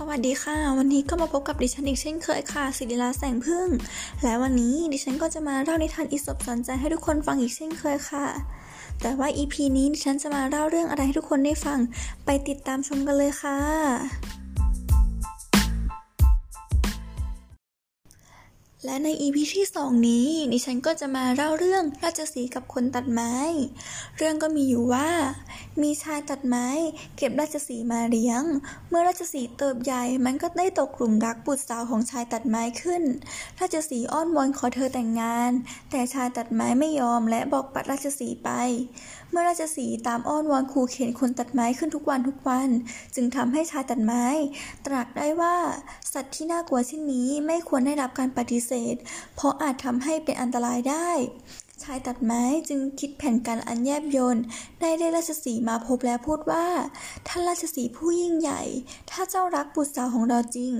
สวัสดีค่ะ วันนี้ก็มาพบกับดิฉันอีกเช่นเคยค่ะศิริลาแสงพึ่ง และวันนี้ดิฉันก็จะมาเล่านิทานอิศบสอนใจให้ทุกคนฟังอีกเช่นเคยค่ะ แต่ว่า EP นี้ดิฉันจะมาเล่าเรื่องอะไรให้ทุกคนได้ฟัง ไปติดตามชมกันเลยค่ะ และใน EP ที่สองนี้ดิฉันก็จะมาเล่าเรื่องราชสีกับคนตัดไม้ เรื่องก็มีอยู่ว่า มีชายตัดไม้ เก็บราชสีมาเลี้ยง เมื่อราชสีเติบใหญ่มันก็ได้ตกกลุ่มรักบุตรสาวของชายตัดไม้ขึ้น ราชสีอ้อนวอนขอเธอแต่งงาน แต่ชายตัดไม้ไม่ยอมและบอกปัดราชสีไป เมื่อราชสีตามอ้อนวอนขู่เข็นคนตัดไม้ขึ้นทุกวันทุกวัน จึงทำให้ชายตัดไม้ ตรัสได้ว่าสัตว์ที่น่ากลัวเช่นนี้ไม่ควรได้รับการปฏิเสธ เพราะอาจทำให้เป็นอันตรายได้ ชายตัดไม้จึงคิดแผนการอันแยบยนได้ได้ราชสีมาพบแล้วพูดว่า ท่านราชสีผู้ยิ่งใหญ่ ถ้าเจ้ารักบุตรสาวของเราจริง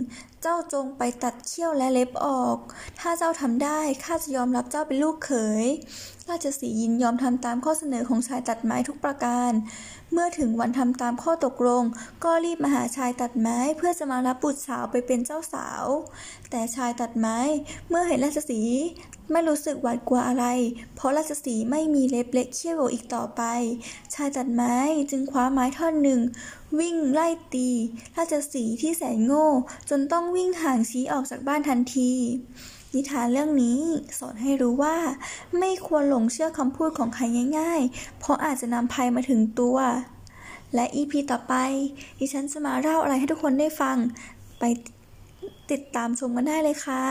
เจ้าจงไปตัดเขี้ยวและเล็บออก ถ้าเจ้าทำได้ข้าจะยอมรับเจ้าเป็นลูกเขย ราชสียินยอมทำตามข้อเสนอของชายตัดไม้ทุกประการ เมื่อถึงวันทำตามข้อตกลง ก็รีบมาหาชายตัดไม้เพื่อจะมารับบุตรสาวไปเป็นเจ้าสาว แต่ชายตัดไม้เมื่อเห็นราชสีไม่รู้สึกหวาดกลัวอะไร เพราะราชสีไม่มีเล็บเล็กเขี้ยวอีกต่อไป ชายตัดไม้จึงคว้าไม้ท่อนหนึ่ง วิ่งไล่ตี ราชสีที่แสนโง่ จนต้องวิ่งห่างชี้ออกจากบ้านทันที นิทานเรื่องนี้ สอนให้รู้ว่า ไม่ควรหลงเชื่อคำพูดของใครง่ายๆ เพราะอาจจะนำภัยมาถึงตัว และ EP ต่อไป ดิฉันจะมาเล่าอะไรให้ทุกคนได้ฟัง ไปติดตามชมกันได้เลยค่ะ